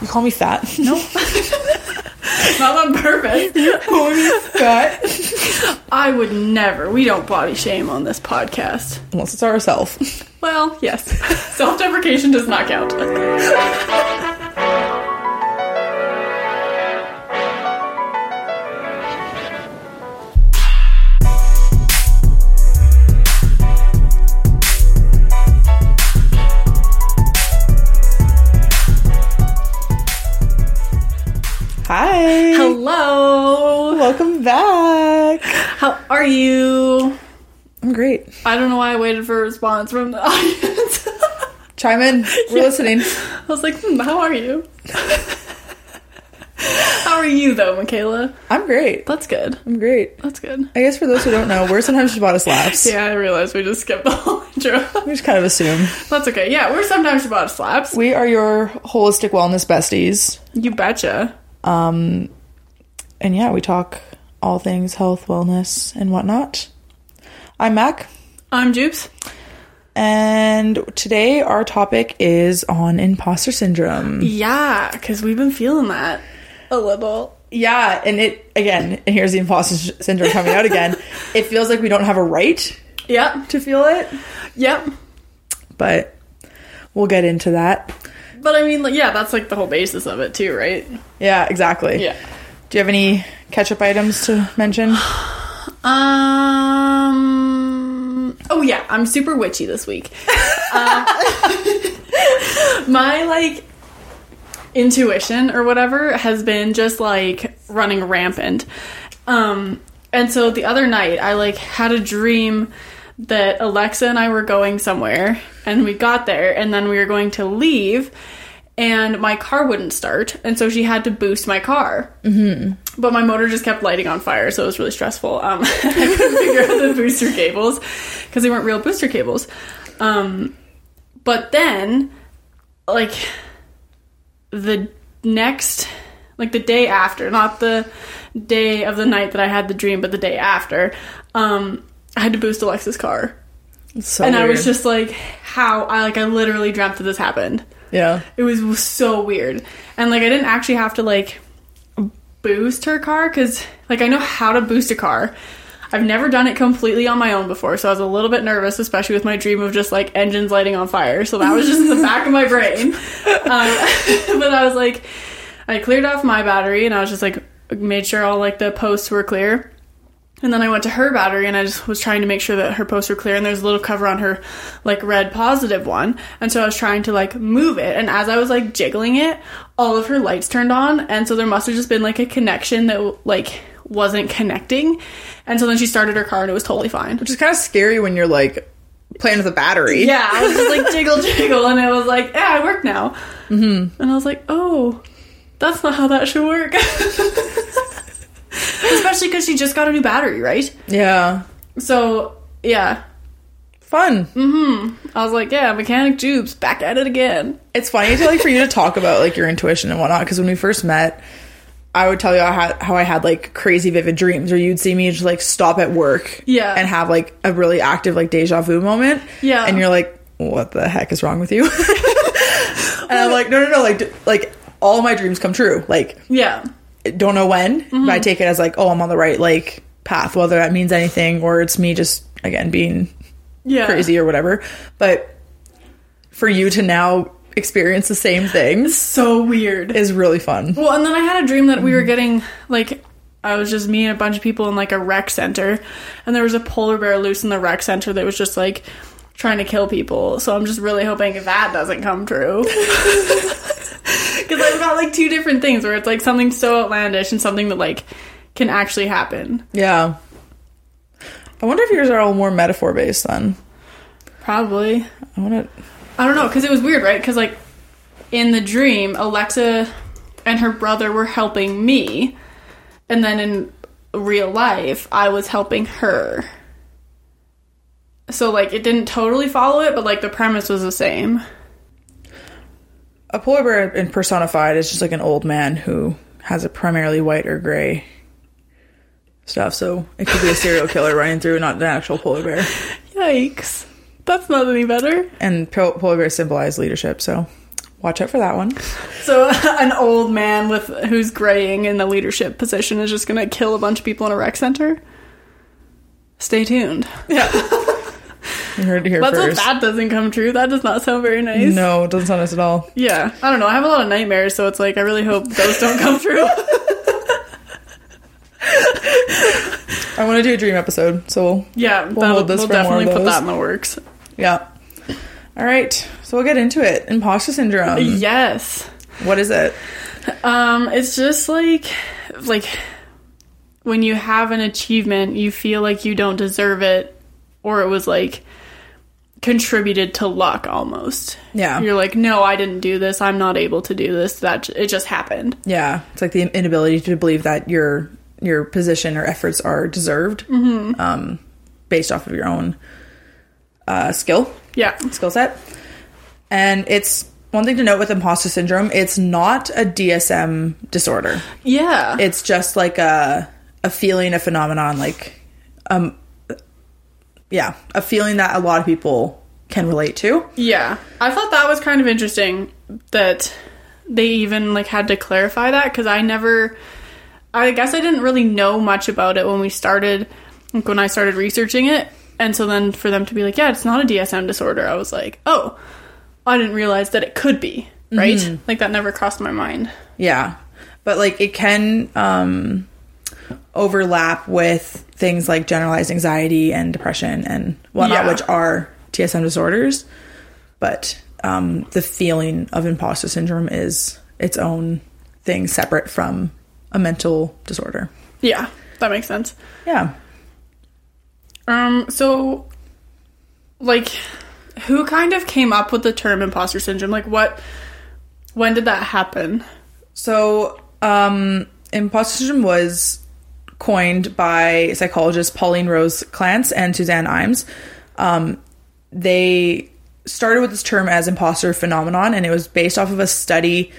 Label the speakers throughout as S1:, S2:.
S1: You call me fat?
S2: No. Not on purpose.
S1: call me fat?
S2: I would never. We don't body shame on this podcast.
S1: Unless it's ourselves.
S2: Well, yes. Self deprecation does not count. are you?
S1: I'm great.
S2: I don't know why I waited for a response from the audience.
S1: Chime in. We're listening.
S2: I was like, hmm, how are you? how are you, though, Michaela?
S1: I'm great.
S2: That's good.
S1: I'm great.
S2: That's good.
S1: I guess for those who don't know, we're sometimes Ciabatta slaps.
S2: Yeah, I realized we just skipped the whole intro.
S1: We just kind of assume.
S2: That's okay. Yeah, we're sometimes Ciabatta slaps.
S1: We are your holistic wellness besties.
S2: You betcha.
S1: Um, and yeah, we talk all things health, wellness, and whatnot. I'm Mak,
S2: I'm Jubes.
S1: and today our topic is on imposter syndrome.
S2: Yeah, because we've been feeling that a little.
S1: Yeah, and it again, and here's the imposter syndrome coming out again. It feels like we don't have a right
S2: Yep.
S1: to feel it,
S2: Yep.
S1: but we'll get into that.
S2: But I mean, like, yeah, that's like the whole basis of it, too, right?
S1: Yeah, exactly.
S2: Yeah.
S1: Do you have any catch up items to mention?
S2: Um. Oh yeah, I'm super witchy this week. Um, my like intuition or whatever has been just like running rampant. Um, and so the other night I like had a dream that Alexa and I were going somewhere, and we got there, and then we were going to leave. And my car wouldn't start, and so she had to boost my car. But my motor just kept lighting on fire, so it was really stressful. Um, I couldn't figure out the booster cables because they weren't real booster cables. Um, but then, like, the next, like the day after, not the day of the night that I had the dream, but the day after, um, I had to boost Alexa's car.
S1: So
S2: and I was just like, how? I like, I literally dreamt that this happened.
S1: Yeah.
S2: It was so weird. And like I didn't actually have to like boost her car cuz like I know how to boost a car. I've never done it completely on my own before, so I was a little bit nervous, especially with my dream of just like engines lighting on fire. So that was just in the back of my brain. Um, but I was like, I cleared off my battery and I was just like, made sure all like the posts were clear. And then I went to her battery and I just was trying to make sure that her posts were clear and there's a little cover on her like red positive one. And so I was trying to like move it and as I was like jiggling it, all of her lights turned on and so there must have just been like a connection that like wasn't connecting. And so then she started her car and it was totally fine.
S1: Which is kind of scary when you're like playing with a battery.
S2: Yeah, I was just like jiggle jiggle and it was like, yeah, I work now. Mm-hmm. And I was like, oh, that's not how that should work. Especially because she just got a new battery, right?
S1: Yeah.
S2: So yeah,
S1: Fun. Mm-hmm.
S2: I was like, yeah, mechanic Jubes back at it again.
S1: It's funny to like for you to talk about like your intuition and whatnot because when we first met, I would tell you I had, how I had like crazy vivid dreams, or you'd see me just like stop at work,
S2: Yeah.
S1: and have like a really active like deja vu moment,
S2: Yeah.
S1: and you're like, what the heck is wrong with you? and I'm like, no, no, no, like d- like all my dreams come true. Like
S2: Yeah,
S1: don't know when,
S2: Mm-hmm.
S1: but I take it as like, oh, I'm on the right like path, whether that means anything or it's me just again being
S2: yeah,
S1: crazy or whatever. But for you to now experience the same thing, things
S2: So weird.
S1: is really fun.
S2: Well, and then I had a dream that we were getting like I was just me and a bunch of people in like a rec center, and there was a polar bear loose in the rec center that was just like trying to kill people. So I'm just really hoping that doesn't come true. Because I've got like two different things where it's like something so outlandish and something that like can actually happen.
S1: Yeah. I wonder if yours are all more metaphor based then.
S2: Probably.
S1: I want to.
S2: I don't know, because it was weird, right? Because, like, in the dream, Alexa and her brother were helping me, and then in real life, I was helping her. So, like, it didn't totally follow it, but, like, the premise was the same.
S1: A polar bear in personified is just like an old man who has a primarily white or gray stuff. So it could be a serial killer running through, not an actual polar bear.
S2: Yikes. That's not any better.
S1: And polar bears symbolize leadership. So watch out for that one.
S2: So an old man with who's graying in the leadership position is just gonna kill a bunch of people in a rec center. Stay tuned.
S1: Yeah. you heard it here
S2: Let's hope
S1: first.
S2: that doesn't come true. That does not sound very nice.
S1: No, it doesn't sound nice at all.
S2: Yeah, I don't know. I have a lot of nightmares, so it's like I really hope those don't come true.
S1: I want to do a dream episode, so we'll,
S2: yeah,
S1: We'll
S2: we'll definitely put that in the works.
S1: yeah. All right, so we'll get into it. Imposter syndrome.
S2: yes.
S1: What is it?
S2: Um, it's just like like when you have an achievement, you feel like you don't deserve it, or it was like contributed to luck almost.
S1: Yeah.
S2: You're like, no, I didn't do this. I'm not able to do this. That it just happened.
S1: Yeah, it's like the inability to believe that your your position or efforts are deserved, um, based off of your own uh, skill
S2: Yeah.
S1: skill set. And it's one thing to note with imposter syndrome. It's not a DSM disorder.
S2: Yeah.
S1: It's just like a a feeling, a phenomenon, like um, yeah, a feeling that a lot of people can relate to.
S2: Yeah. I thought that was kind of interesting that they even like had to clarify that cuz I never I guess I didn't really know much about it when we started like when I started researching it. And so then for them to be like, yeah, it's not a DSM disorder. I was like, "Oh, I didn't realize that it could be." Right? Like that never crossed my mind.
S1: Yeah. But like it can um overlap with things like generalized anxiety and depression and whatnot,
S2: Yeah.
S1: which are DSM disorders. But um the feeling of imposter syndrome is its own thing separate from a mental disorder.
S2: Yeah, that makes sense.
S1: Yeah.
S2: Um, so, like, who kind of came up with the term imposter syndrome? Like, what, when did that happen?
S1: So, um, imposter syndrome was coined by psychologists Pauline Rose Clance and Suzanne Imes. Um, they started with this term as imposter phenomenon, and it was based off of a study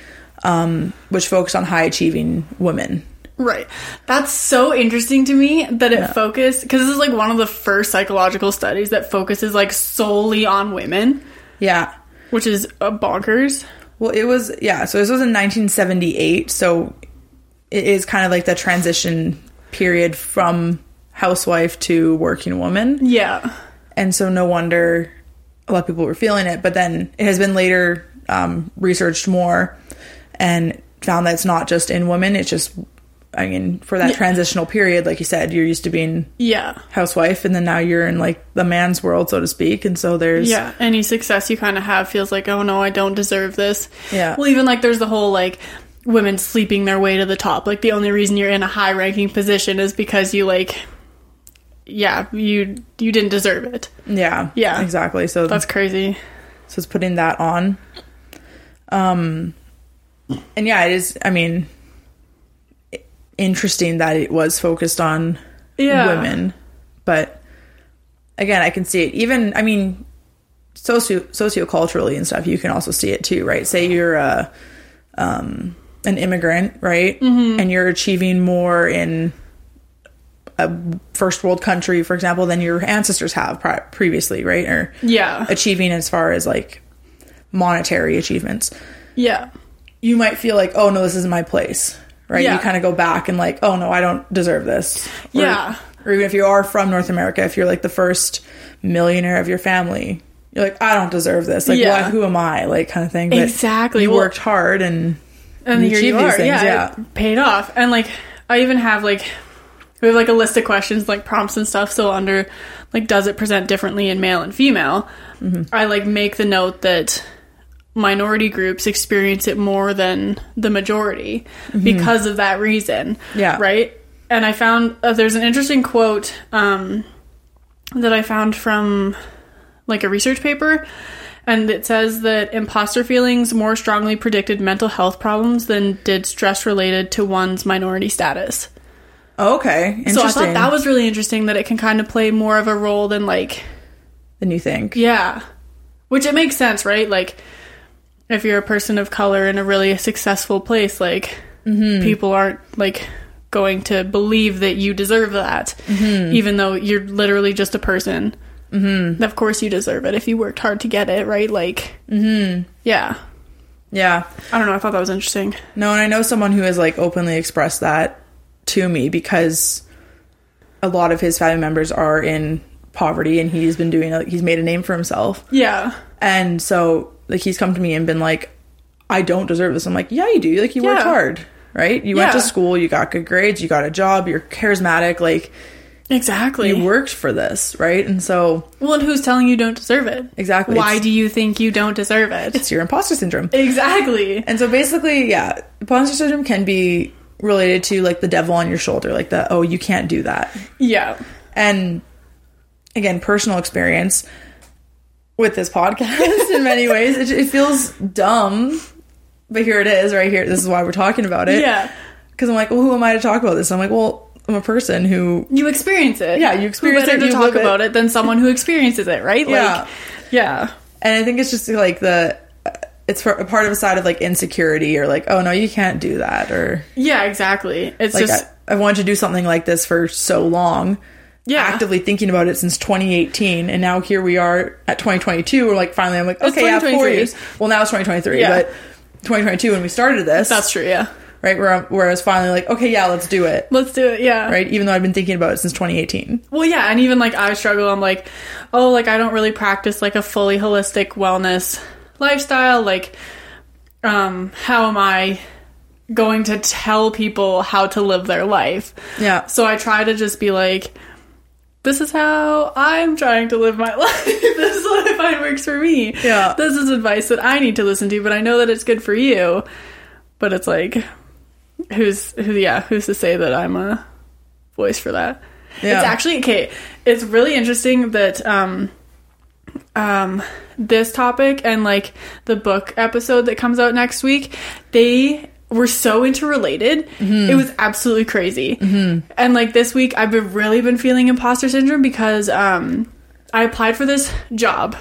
S1: um, which focused on high achieving women.
S2: Right. That's so interesting to me that it focused, because this is like one of the first psychological studies that focuses like solely on women,
S1: Yeah.
S2: which is uh, bonkers.
S1: Well, it was, yeah. So this was in 1978. So it is kind of like the transition period from housewife to working woman.
S2: Yeah.
S1: and so no wonder a lot of people were feeling it but then it has been later um, researched more and found that it's not just in women it's just i mean for that transitional period like you said you're used to being
S2: Yeah.
S1: housewife and then now you're in like the man's world so to speak and so there's
S2: Yeah, any success you kind of have feels like, oh no, I don't deserve this.
S1: Yeah.
S2: Well, even like there's the whole like women sleeping their way to the top. Like the only reason you're in a high ranking position is because you like, yeah, you you didn't deserve it.
S1: yeah
S2: Yeah.
S1: exactly so
S2: That's crazy.
S1: so it's putting that on um and yeah it is i mean interesting that it was focused on
S2: Yeah.
S1: women but again i can see it even i mean socio socioculturally and stuff you can also see it too right say you're a um an immigrant right
S2: Mm-hmm.
S1: and you're achieving more in a first world country for example than your ancestors have pri- previously right or
S2: Yeah.
S1: achieving as far as like monetary achievements
S2: Yeah.
S1: you might feel like oh no this isn't my place right
S2: Yeah.
S1: you kind of go back and like oh no i don't deserve this Or-
S2: Yeah.
S1: or even if you are from north america if you're like the first millionaire of your family you're like i don't deserve this like
S2: Yeah.
S1: what, who am i like kind of thing but
S2: Exactly.
S1: you
S2: Well-
S1: worked hard and
S2: and
S1: you
S2: here you are.
S1: things,
S2: yeah,
S1: yeah.
S2: paid off. And like, I even have like, we have like a list of questions, like prompts and stuff. So under, like, does it present differently in male and female?
S1: Mm-hmm.
S2: I like make the note that minority groups experience it more than the majority because of that reason.
S1: Mm-hmm. Yeah.
S2: Right. And I found uh, there's an interesting quote um, that I found from like a research paper and it says that imposter feelings more strongly predicted mental health problems than did stress related to one's minority status.
S1: okay interesting
S2: So I thought that was really interesting that it can kind of play more of a role than like
S1: than you think
S2: yeah. Which it makes sense, right? Like if you're a person of color in a really successful place, like mm-hmm. people aren't like going to believe that you deserve that, mm-hmm. even though you're literally just a person. Mm-hmm. Of course, you deserve it if you worked hard to get it, right? Like, mm-hmm. yeah,
S1: Yeah.
S2: I don't know. I thought that was interesting.
S1: No, and I know someone who has like openly expressed that to me because a lot of his family members are in poverty and he's been doing like he's made a name for himself.
S2: Yeah.
S1: And so like he's come to me and been like, I don't deserve this. I'm like, yeah, you do. Like you worked hard, right? You went to school, you got good grades, you got a job, you're charismatic, like
S2: Exactly.
S1: you worked for this, right? And so
S2: well, and who's telling you don't deserve it?
S1: exactly,
S2: Why
S1: it's,
S2: do you think you don't deserve it?
S1: it's your imposter syndrome.
S2: Exactly.
S1: And so basically, yeah, imposter syndrome can be related to like the devil on your shoulder, like the oh, you can't do that.
S2: Yeah.
S1: And again, personal experience with this podcast in many ways. It, it feels dumb, but here it is, right here. This is why we're talking about it.
S2: Yeah.
S1: Because I'm like, well, who am I to talk about this? I'm like, well, a person who,
S2: You experience it.
S1: Yeah, you experience
S2: Who better
S1: it,
S2: to talk
S1: live it.
S2: about it than someone who experiences it, right?
S1: Yeah.
S2: Like, yeah.
S1: and I think it's just like the, it's for a part of a side of like insecurity or like, oh no, you can't do that or
S2: Yeah, exactly. It's
S1: like
S2: just
S1: I, I wanted to do something like this for so long.
S2: yeah.
S1: actively thinking about it since 2018 and now here we are at 2022 we're like finally i'm like okay yeah four years well now it's 2023
S2: Yeah.
S1: but 2022 when we started this
S2: That's true, yeah.
S1: Right where, where i was finally like okay yeah let's do it
S2: Let's do it, yeah.
S1: right even though i've been thinking about it since 2018
S2: Well, yeah, and even like I struggle. I'm like, oh, like I don't really practice like a fully holistic wellness lifestyle. Like, um, how am I going to tell people how to live their life?
S1: yeah
S2: So I try to just be like, this is how I'm trying to live my life. this is what I find works for me.
S1: Yeah.
S2: This is advice that I need to listen to, but I know that it's good for you. But it's like, who's who? Yeah, who's to say that I'm a voice for that?
S1: Yeah.
S2: It's actually okay. It's really interesting that um, um, this topic and like the book episode that comes out next week, they were so interrelated. It was absolutely crazy. And like this week, I've been really been feeling imposter syndrome because um, I applied for this job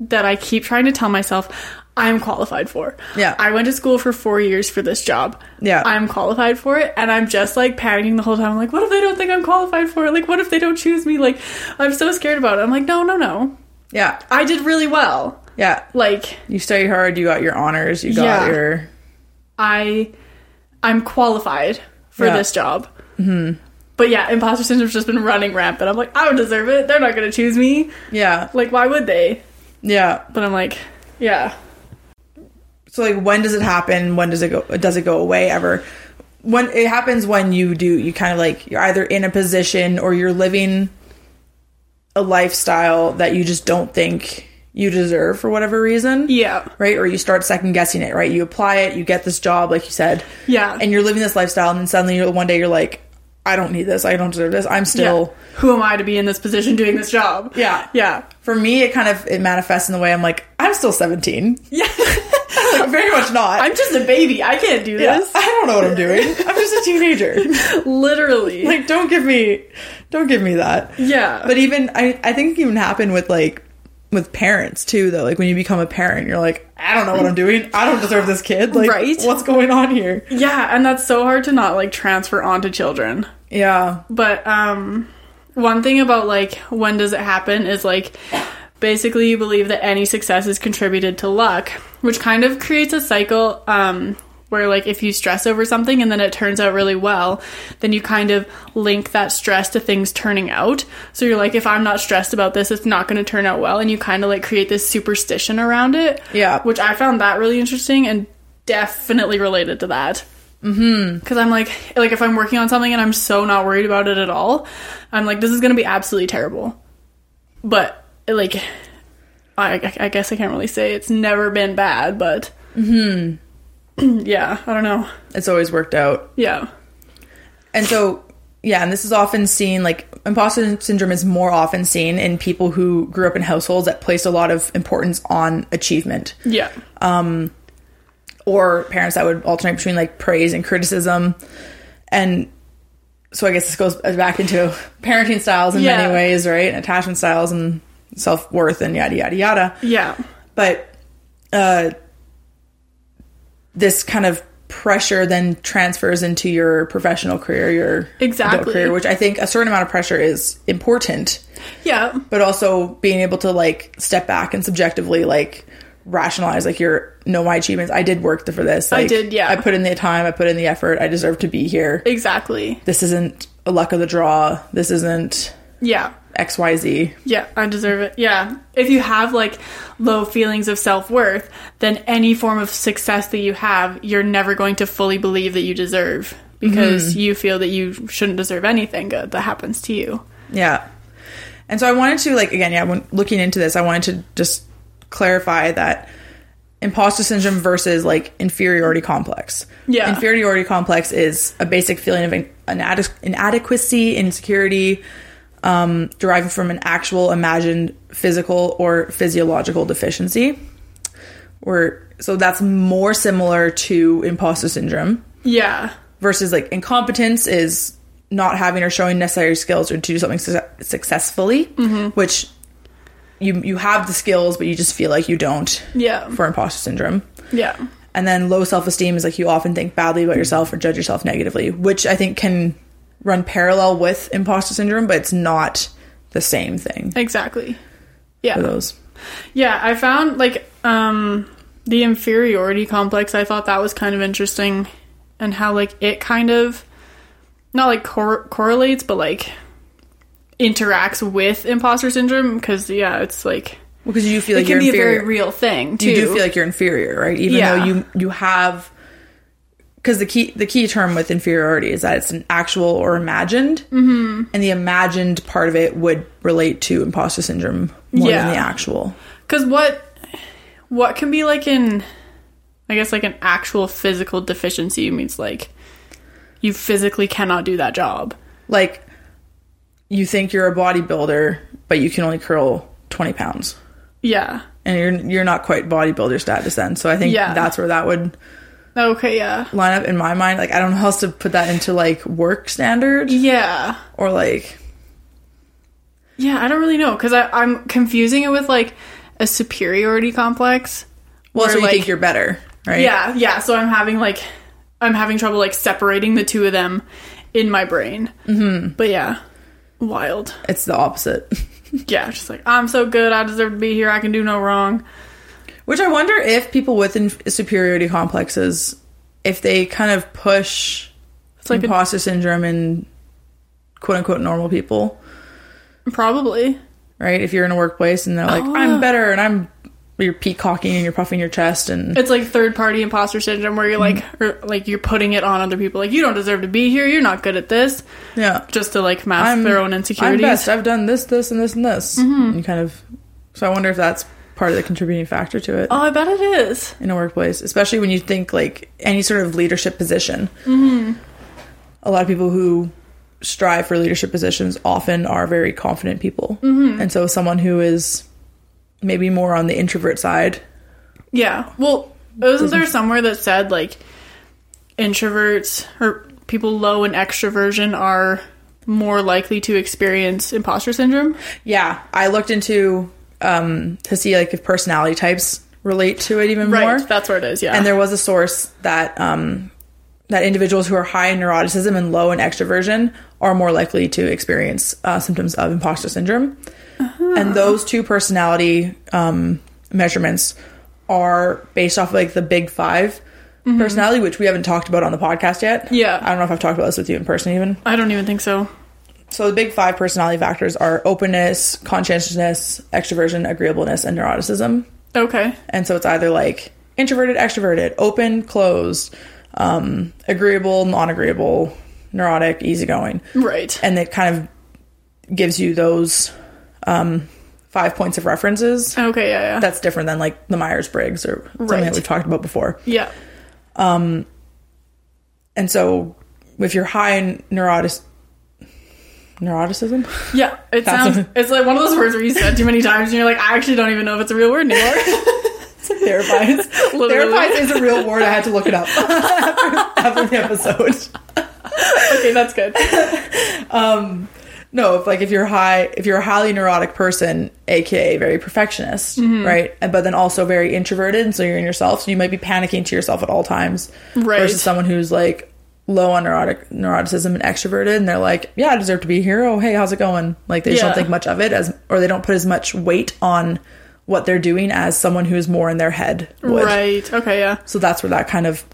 S2: that I keep trying to tell myself I'm qualified for.
S1: Yeah.
S2: I went to school for four years for this job.
S1: Yeah.
S2: I'm qualified for it, and I'm just like panicking the whole time. I'm like, what if they don't think I'm qualified for it? Like, what if they don't choose me? Like, I'm so scared about it. I'm like, no, no, no.
S1: yeah
S2: I did really well.
S1: yeah
S2: Like,
S1: you studied hard you got your honors you got
S2: Yeah.
S1: your
S2: I, I'm qualified for
S1: Yeah.
S2: this job. Mm-hmm. But yeah, imposter syndrome's just been running rampant. I'm like, I don't deserve it. They're not gonna choose me.
S1: yeah
S2: Like, why would they?
S1: yeah
S2: But I'm like, yeah,
S1: so like when does it happen? When does it go does it go away ever? When it happens when you do you kind of like you're either in a position or you're living a lifestyle that you just don't think you deserve for whatever reason.
S2: Yeah,
S1: right? Or you start second guessing it right? You apply it you get this job like you said.
S2: Yeah.
S1: and you're living this lifestyle and then suddenly you're, one day you're like i don't need this. I don't deserve this. I'm still
S2: yeah. Who am I to be in this position doing this job?
S1: yeah.
S2: Yeah.
S1: for me it kind of it manifests in the way i'm like i'm still 17
S2: Yeah.
S1: like, very much not
S2: I'm just a baby. I can't do
S1: Yeah,
S2: this.
S1: I don't know what I'm doing. I'm just a teenager.
S2: Literally.
S1: like, don't give me, don't give me that.
S2: yeah.
S1: But even I, I think it even happen with like with parents too. Though, like when you become a parent, you're like, I don't know what I'm doing. I don't deserve this kid. Like,
S2: Right.
S1: what's going on here?
S2: yeah, and that's so hard to not like transfer onto children.
S1: Yeah,
S2: But um one thing about like when does it happen is like basically you believe that any success is contributed to luck, which kind of creates a cycle um where like if you stress over something and then it turns out really well, then you kind of link that stress to things turning out. So you're like if I'm not stressed about this, it's not going to turn out well and you kind of like create this superstition around it.
S1: Yeah.
S2: Which I found that really interesting and definitely related to that because I'm like, like if I'm working on something and I'm so not worried about it at all, I'm like, this is gonna be absolutely terrible. But like, I, I guess I can't really say it's never been bad, but yeah, I don't know.
S1: it's always worked out.
S2: Yeah,
S1: And so, yeah, and this is often seen like imposter syndrome is more often seen in people who grew up in households that placed a lot of importance on achievement.
S2: yeah, Um,
S1: or parents that would alternate between like praise and criticism and so i guess this goes back into parenting styles in
S2: Yeah.
S1: many ways right and attachment styles and self-worth and yada yada yada
S2: yeah,
S1: but uh this kind of pressure then transfers into your professional career your
S2: Exactly.
S1: career which i think a certain amount of pressure is important
S2: yeah,
S1: but also being able to like step back and subjectively like rationalize like your know my achievements. I did work for this.
S2: I did, yeah.
S1: I put in the time. I put in the effort. I deserve to be here.
S2: Exactly.
S1: This isn't a luck of the draw. This isn't
S2: Yeah.
S1: X Y Z.
S2: Yeah, I deserve it. Yeah. If you have like low feelings of self worth, then any form of success that you have, you're never going to fully believe that you deserve because mm-hmm. you feel that you shouldn't deserve anything good that happens to you.
S1: Yeah. And so I wanted to like again, yeah, when looking into this, I wanted to just clarify that imposter syndrome versus like inferiority complex.
S2: Yeah.
S1: Inferiority complex is a basic feeling of in- inade- inadequacy, insecurity, um, deriving from an actual imagined physical or physiological deficiency. Or so that's more similar to imposter syndrome
S2: Yeah.
S1: versus like incompetence is not having or showing necessary skills or to do something su- successfully, which you you have the skills but you just feel like you don't
S2: Yeah.
S1: for imposter syndrome.
S2: Yeah.
S1: And then low self esteem is like you often think badly about yourself or judge yourself negatively, which I think can run parallel with imposter syndrome, but it's not the same thing
S2: Exactly.
S1: for
S2: Yeah.
S1: those.
S2: Yeah, I found like um the inferiority complex. I thought that was kind of interesting, and how like it kind of not like cor- correlates, but like interacts with imposter syndrome. Because yeah, it's like
S1: Because you feel like
S2: it can
S1: you're
S2: be a very real thing too.
S1: you do feel like you're inferior, right? Even
S2: Yeah.
S1: though you you have because the key the key term with inferiority is that it's an actual or imagined, mm-hmm. and the imagined part of it would relate to imposter syndrome more
S2: Yeah.
S1: than the actual.
S2: Because what what can be like in I guess like an actual physical deficiency means like you physically cannot do that job.
S1: Like you think you're a bodybuilder, but you can only curl twenty pounds,
S2: Yeah.
S1: and you're you're not quite bodybuilder status then. So I think
S2: Yeah.
S1: that's where that would
S2: Okay, yeah.
S1: line up in my mind. Like I don't know how else to put that into like work standard
S2: Yeah.
S1: or like
S2: Yeah, I don't really know because I'm confusing it with like a superiority complex.
S1: well,
S2: where,
S1: so you
S2: like-
S1: think you're better, right?
S2: Yeah, yeah. So I'm having like I'm having trouble like separating the two of them in my brain. Mm-hmm. But yeah, wild.
S1: it's the opposite.
S2: Yeah, just like I'm so good. I deserve to be here. I can do no wrong.
S1: Which I wonder if people with inf- superiority complexes, if they kind of push
S2: It's like a,
S1: imposter syndrome in quote unquote normal people,
S2: probably.
S1: right? If you're in a workplace and they're like,
S2: Oh.
S1: I'm better and I'm, you're peacocking and you're puffing your chest and
S2: It's like third party imposter syndrome where you're like or like you're putting it on other people. Like you don't deserve to be here. You're not good at this.
S1: yeah,
S2: Just to like mask
S1: I'm
S2: their own insecurities I'm
S1: best. I've done this, this, and this, and this.
S2: Mm-hmm.
S1: And you kind of. So I wonder if that's part of the contributing factor to it
S2: Oh, I bet it is.
S1: in a workplace, especially when you think like any sort of leadership position. Mm-hmm. A lot of people who strive for leadership positions often are very confident people, mm-hmm. and so someone who is maybe more on the introvert side.
S2: Yeah. Well, wasn't there somewhere that said like introverts or people low in extroversion are more likely to experience imposter syndrome?
S1: Yeah, I looked into um, to see like if personality types relate to it even
S2: Right.
S1: more.
S2: That's where it is. Yeah.
S1: and there was a source that um, that individuals who are high in neuroticism and low in extroversion are more likely to experience uh, symptoms of imposter syndrome. And those two personality um, measurements are based off of, like the big 5 personality, which we haven't talked about on the podcast yet.
S2: Yeah.
S1: I don't know if I've talked about this with you in person even.
S2: I don't even think so.
S1: So the big five personality factors are openness, conscientiousness, extroversion, agreeableness, and neuroticism.
S2: Okay.
S1: And so it's either like introverted, extroverted, open, closed, um, agreeable, non agreeable, neurotic, easygoing.
S2: Right.
S1: And it kind of gives you those um, five points of references.
S2: Okay. Yeah. Yeah.
S1: That's different than like the Myers Briggs or something that we've talked about before.
S2: yeah.
S1: Um, and so if you're high in neurotic, neuroticism,
S2: Yeah. It
S1: That's
S2: sounds.
S1: a-
S2: it's like one of those words where you said too many times, and you're like, I actually don't even know if it's a real word anymore.
S1: Therapies.
S2: Literally.
S1: Therapies is a real word. I had to look it up after, after the episode.
S2: okay, that's good.
S1: No, if like if you're high, if you're a highly neurotic person, aka very perfectionist,
S2: Mm-hmm.
S1: right? And but then also very introverted, and so you're in yourself, so you might be panicking to yourself at all times.
S2: Right.
S1: Versus someone who's like low on neurotic neuroticism and extroverted, and they're like, yeah, I deserve to be here. Oh, hey, how's it going? Like they just
S2: Yeah.
S1: don't think much of it as, or they don't put as much weight on what they're doing as someone who's more in their head would.
S2: Right. Okay, yeah.
S1: So that's where that kind of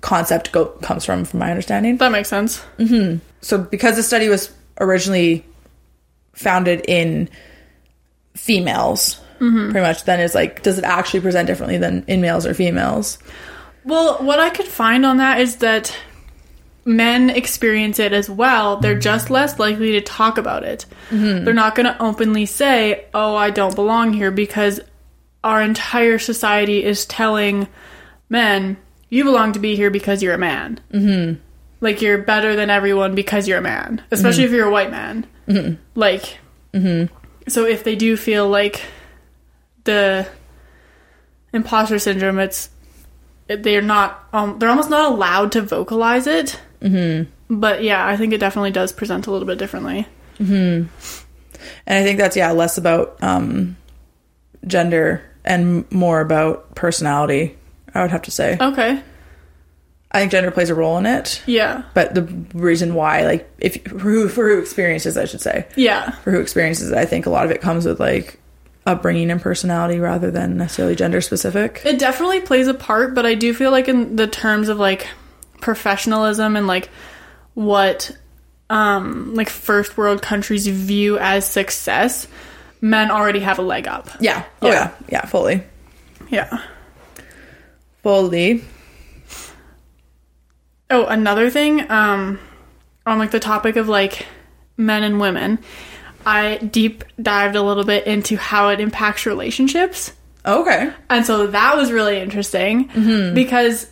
S1: concept go- comes from, from my understanding.
S2: That makes sense. Mm-hmm.
S1: So because the study was originally founded in females, mm-hmm. pretty much, then it's like, does it actually present differently than in males or females?
S2: Well, what I could find on that is that men experience it as well. They're mm-hmm. just less likely to talk about it. Mm-hmm. They're not going to openly say, "Oh, I don't belong here," because our entire society is telling men, "You belong to be here because you're a man." Mm-hmm. Like you're better than everyone because you're a man, especially mm-hmm. if you're a white man. Like, so if they do feel like the imposter syndrome, it's they're not um, they're almost not allowed to vocalize it mm-hmm. but yeah i think it definitely does present a little bit differently
S1: And I think that's, yeah, less about um, gender and more about personality, I would have to say.
S2: okay
S1: I think gender plays a role in it.
S2: yeah
S1: But the reason why, like, if for who, for who experiences, I should say,
S2: yeah
S1: for who experiences I think a lot of it comes with like upbringing and personality rather than necessarily gender specific.
S2: it definitely plays a part but i do feel like in the terms of like professionalism and like what um like first world countries view as success men already have a leg up
S1: Yeah. Oh
S2: Yeah.
S1: yeah. Yeah. Fully.
S2: yeah
S1: Fully.
S2: Oh, another thing, um, on like the topic of like men and women, I deep dived a little bit into how it impacts relationships.
S1: Okay.
S2: And so that was really interesting because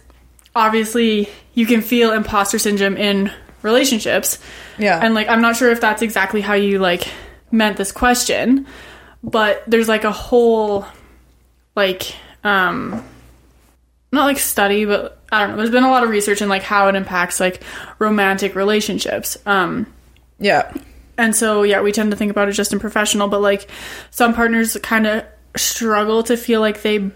S2: obviously you can feel imposter syndrome in relationships.
S1: Yeah.
S2: And like I'm not sure if that's exactly how you like meant this question, but there's like a whole like um not like study, but I don't know. There's been a lot of research in like how it impacts like romantic relationships. Um
S1: yeah.
S2: and so, yeah, we tend to think about it just in professional, but like some partners kind of struggle to feel like they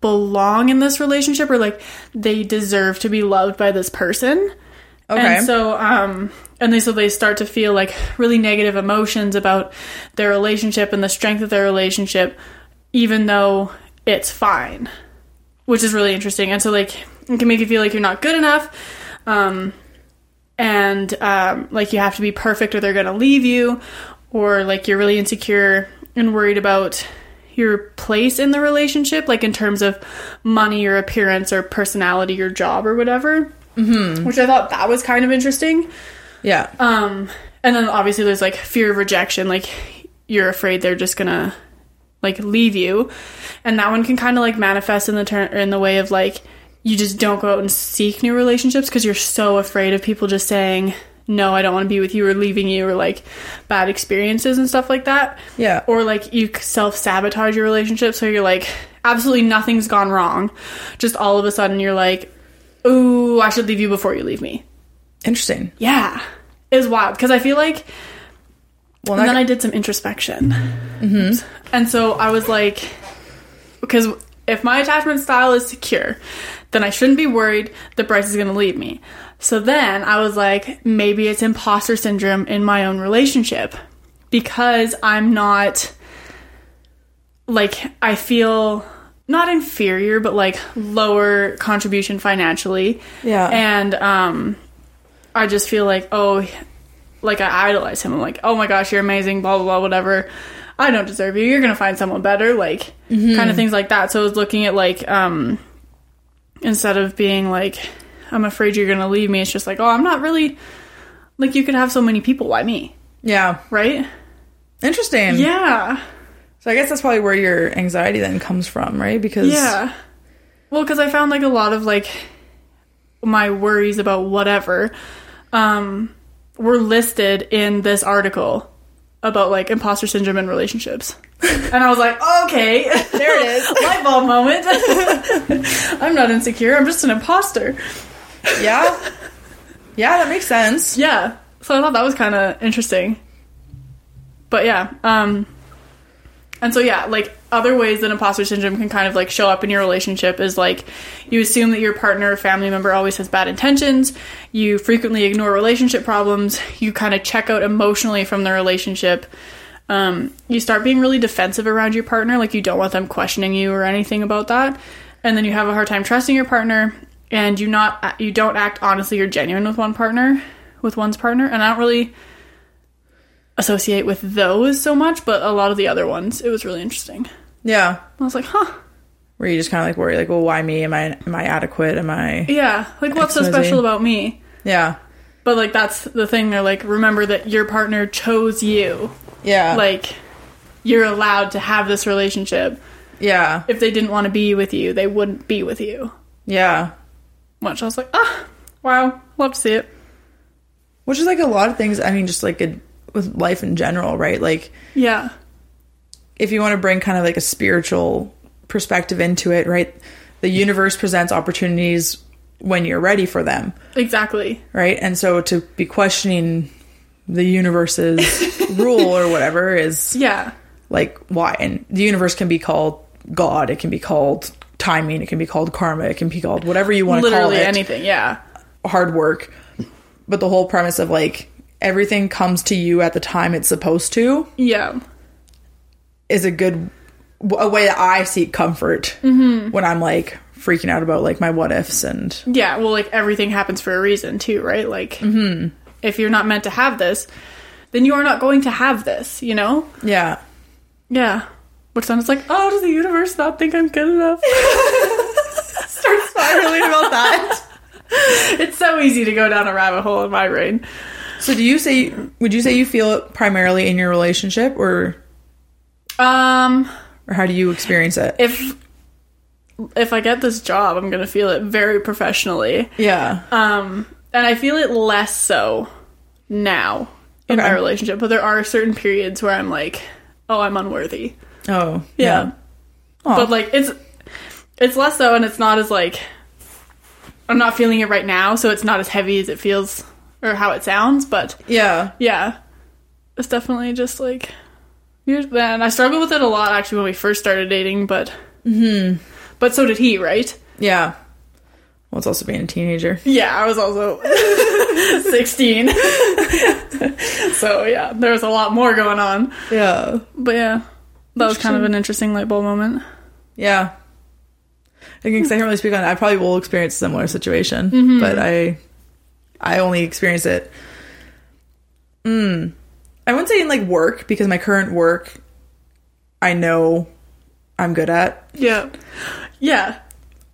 S2: belong in this relationship or like they deserve to be loved by this person.
S1: Okay.
S2: And so, um, and they so they start to feel like really negative emotions about their relationship and the strength of their relationship, even though it's fine, which is really interesting. And so, like, it can make you feel like you're not good enough, um, and um, like you have to be perfect or they're gonna leave you, or like you're really insecure and worried about your place in the relationship, like in terms of money or appearance or personality or job or whatever. Mm-hmm. Which I thought that was kind of interesting.
S1: yeah.
S2: Um, and then obviously there's like fear of rejection, like you're afraid they're just gonna like leave you, and that one can kind of like manifest in the turn in the way of like you just don't go out and seek new relationships because you're so afraid of people just saying no, I don't want to be with you or leaving you or like bad experiences and stuff like that.
S1: Yeah.
S2: Or like you self sabotage your relationship, so you're like absolutely nothing's gone wrong, just all of a sudden you're like, ooh, I should leave you before you leave me.
S1: Interesting.
S2: Yeah, it was wild because I feel like.
S1: Well,
S2: And
S1: that,
S2: then I did some introspection, mm-hmm. and so I was like, because if my attachment style is secure, then I shouldn't be worried that Bryce is going to leave me. So then I was like, maybe it's imposter syndrome in my own relationship because I'm not like I feel not inferior, but like lower contribution financially.
S1: Yeah.
S2: And um I just feel like, oh, like I idolize him. I'm like, oh my gosh, you're amazing, blah blah blah, whatever. I don't deserve you. You're gonna find someone better, like kind of things like that. So I was looking at like, um instead of being like, I'm afraid you're gonna leave me, it's just like, oh, I'm not really like you could have so many people. Why me?
S1: yeah.
S2: Right?
S1: Interesting.
S2: Yeah.
S1: So I guess that's probably where your anxiety then comes from, right? Because
S2: Yeah. Well, because I found like a lot of like my worries about whatever um, were listed in this article about like imposter syndrome in relationships. And I was like, okay,
S1: There it is.
S2: light bulb moment. I'm not insecure. I'm just an imposter.
S1: Yeah, yeah, that makes sense.
S2: Yeah. So I thought that was kind of interesting. But yeah, um and so yeah, like other ways that imposter syndrome can kind of like show up in your relationship is like you assume that your partner or family member always has bad intentions, you frequently ignore relationship problems, you kind of check out emotionally from the relationship. um, you start being really defensive around your partner. Like you don't want them questioning you or anything about that, and then you have a hard time trusting your partner, and you not you don't act honestly or genuine with one partner, with one's partner. And I don't really associate with those so much, but a lot of the other ones, it was really interesting.
S1: Yeah.
S2: I was like, huh,
S1: Where you just kind of like worry, like, well, why me? Am I am I adequate? Am I?
S2: yeah, like what's so special about me?
S1: Yeah.
S2: But like that's the thing. They're like, remember that your partner chose you.
S1: Yeah.
S2: Like you're allowed to have this relationship.
S1: yeah.
S2: If they didn't want to be with you, they wouldn't be with you.
S1: Yeah.
S2: Which I was like, ah, wow, love to see it.
S1: Which is like a lot of things. I mean, just like a, with life in general, right? Like,
S2: Yeah,
S1: if you want to bring kind of like a spiritual perspective into it, right? The universe presents opportunities when you're ready for them,
S2: exactly.
S1: right? And so to be questioning the universe's rule or whatever is
S2: Yeah,
S1: like why and the universe can be called god it can be called timing it can be called karma it can be called whatever you want to call it.
S2: literally
S1: it
S2: anything. Yeah,
S1: hard work but the whole premise of like everything comes to you at the time it's supposed to
S2: yeah,
S1: is a good a way that i seek comfort mm-hmm. when i'm like freaking out about like my what ifs and
S2: yeah. Well, like everything happens for a reason too, right? Like, mm-hmm. if you're not meant to have this, then you are not going to have this. You know?
S1: yeah
S2: Yeah. Which then it's like, oh, does the universe not think I'm good enough?
S1: start spiraling about that
S2: it's so easy to go down a rabbit hole in my brain.
S1: so do you say would you say you feel it primarily in your relationship or
S2: Um,
S1: or how do you experience it
S2: if if I get this job, I'm gonna feel it very professionally.
S1: yeah
S2: Um, and I feel it less so now in
S1: Okay.
S2: my relationship, but there are certain periods where I'm like, oh, I'm unworthy.
S1: Oh
S2: Yeah.
S1: Aw.
S2: But like it's it's less so and it's not as like I'm not feeling it right now, so it's not as heavy as it feels or how it sounds, but
S1: yeah
S2: yeah. It's definitely just like you're and I struggled with it a lot actually when we first started dating, but
S1: Mm-hmm.
S2: but so did he, right?
S1: Yeah. Well, it's also being a teenager.
S2: Yeah, I was also 16. so yeah, there was a lot more going on.
S1: Yeah.
S2: But yeah, that was kind of an interesting light bulb moment.
S1: Yeah. I can, I can't really speak on it. I probably will experience a similar situation, but I, I only experience it. Mm, I wouldn't say in like work because my current work, I know, I'm good at.
S2: Yeah. Yeah.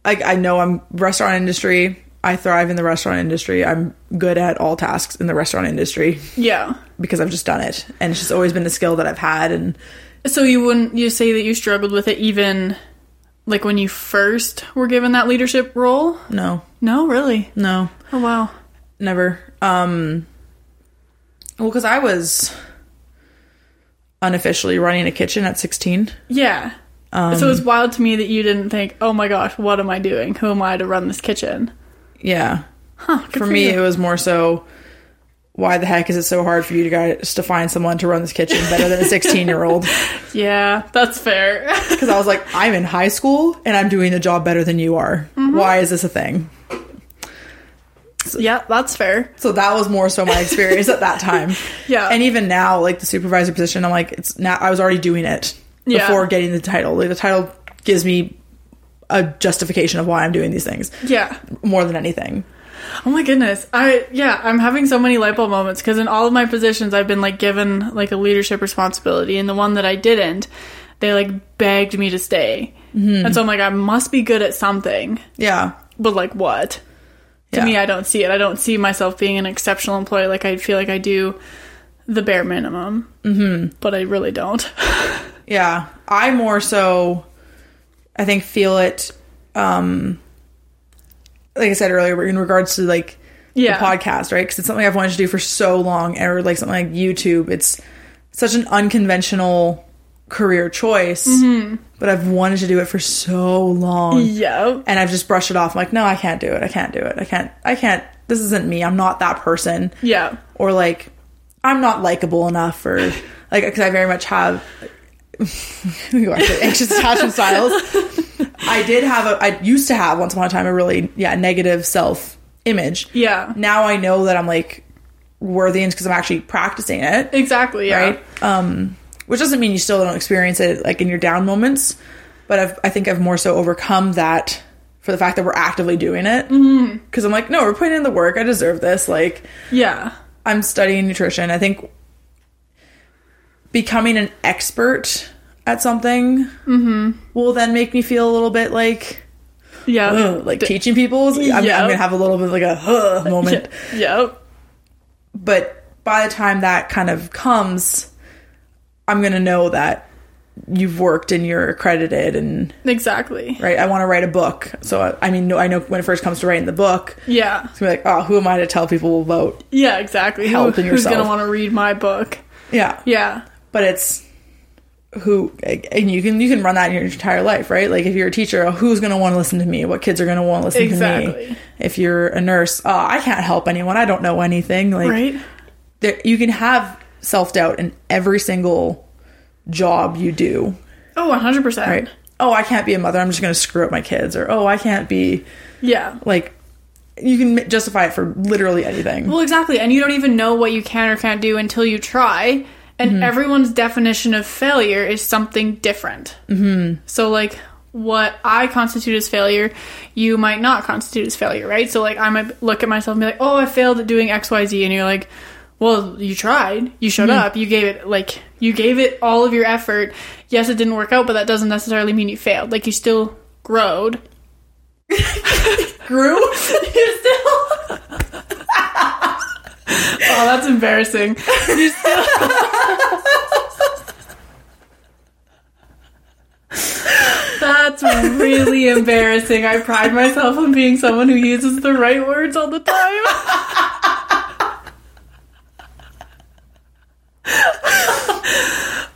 S1: Like I know I'm restaurant industry. I thrive in the restaurant industry. I'm good at all tasks in the restaurant industry
S2: Yeah.
S1: because I've just done it, and it's just always been a skill that I've had. And
S2: So you wouldn't you say that you struggled with it even like when you first were given that leadership role?
S1: no,
S2: No, really.
S1: no.
S2: Oh wow.
S1: Never. Um well cuz I was unofficially running a kitchen at 16.
S2: Yeah. so it's wild to me that you didn't think, "Oh my gosh, what am I doing? Who am I to run this kitchen?"
S1: Yeah.
S2: Huh, good
S1: For me
S2: you.
S1: it was more so why the heck is it so hard for you to guys to find someone to run this kitchen better than a 16-year-old?
S2: Yeah, that's fair.
S1: Cuz I was like I'm in high school and I'm doing the job better than you are. Mm-hmm. Why is this a thing?
S2: yeah, that's fair.
S1: So that was more so my experience at that time.
S2: Yeah.
S1: And even now like the supervisor position I'm like it's now I was already doing it
S2: Yeah.
S1: before getting the title. Like the title gives me a justification of why I'm doing these things
S2: Yeah.
S1: more than anything.
S2: Oh my goodness. I yeah, I'm having so many light bulb moments because in all of my positions I've been like given like a leadership responsibility and the one that I didn't, they like begged me to stay. And so I'm like I must be good at something.
S1: Yeah.
S2: But like what? To
S1: Yeah.
S2: me I don't see it. I don't see myself being an exceptional employee like I feel like I do the bare minimum. Mm-hmm. But I really don't.
S1: Yeah. I more so I think feel it um like I said earlier in regards to like
S2: yeah.
S1: the podcast, right? Cuz it's something I've wanted to do for so long or like something like YouTube. It's such an unconventional career choice, mm-hmm. but I've wanted to do it for so long.
S2: Yeah.
S1: and I've just brushed it off. I'm like, no, I can't do it. I can't do it. I can't. I can't. This isn't me. I'm not that person.
S2: Yeah.
S1: Or like, I'm not likable enough. Or like, because I very much have. we go back to anxious attachment styles. I did have a. I used to have once upon a time a really yeah negative self image.
S2: Yeah.
S1: Now I know that I'm like worthy because I'm actually practicing it
S2: Exactly. Yeah.
S1: right? Um, which doesn't mean you still don't experience it like in your down moments, but I've, I think I've more so overcome that for the fact that we're actively doing it. Because I'm like, no, we're putting in the work. I deserve this. Like,
S2: Yeah.
S1: I'm studying nutrition. I think becoming an expert at something mm-hmm. will then make me feel a little bit like
S2: Yeah.
S1: ugh, like teaching people. is- I mean, I'm gonna have a little bit of like a huh moment.
S2: Yep.
S1: But by the time that kind of comes, I'm gonna know that you've worked and you're accredited and
S2: Exactly.
S1: right. I want to write a book, so I, I mean, no, I know when it first comes to writing the book,
S2: Yeah.
S1: it's gonna be like, oh, who am I to tell people about?
S2: Yeah, exactly. Who,
S1: Helping
S2: who's
S1: yourself.
S2: gonna want to read my book?
S1: Yeah,
S2: Yeah.
S1: But it's who and you can you can run that in your entire life right? Like if you're a teacher oh, who's going to want to listen to me? What kids are going to want to listen to me? If you're a nurse oh, i can't help anyone. I don't know anything. Like
S2: Right?
S1: there, you can have self-doubt in every single job you do.
S2: Oh, 100%.
S1: right. Oh i can't be a mother. I'm just going to screw up my kids. Or oh i can't be
S2: Yeah.
S1: like you can justify it for literally anything.
S2: Well, exactly. And you don't even know what you can or can't do until you try. And
S1: Mm-hmm.
S2: everyone's definition of failure is something different. Mm-hmm. So, like, what I constitute as failure, you might not constitute as failure, right? So, like, I might look at myself and be like, oh, I failed at doing XYZ. And you're like, well, you tried. You showed
S1: Mm-hmm.
S2: up. You gave it, like, you gave it all of your effort. Yes, it didn't work out, but that doesn't necessarily mean you failed. Like, you still growed.
S1: grew
S2: You still. Oh, that's embarrassing. You still. That's really embarrassing. I pride myself on being someone who uses the right words all the time.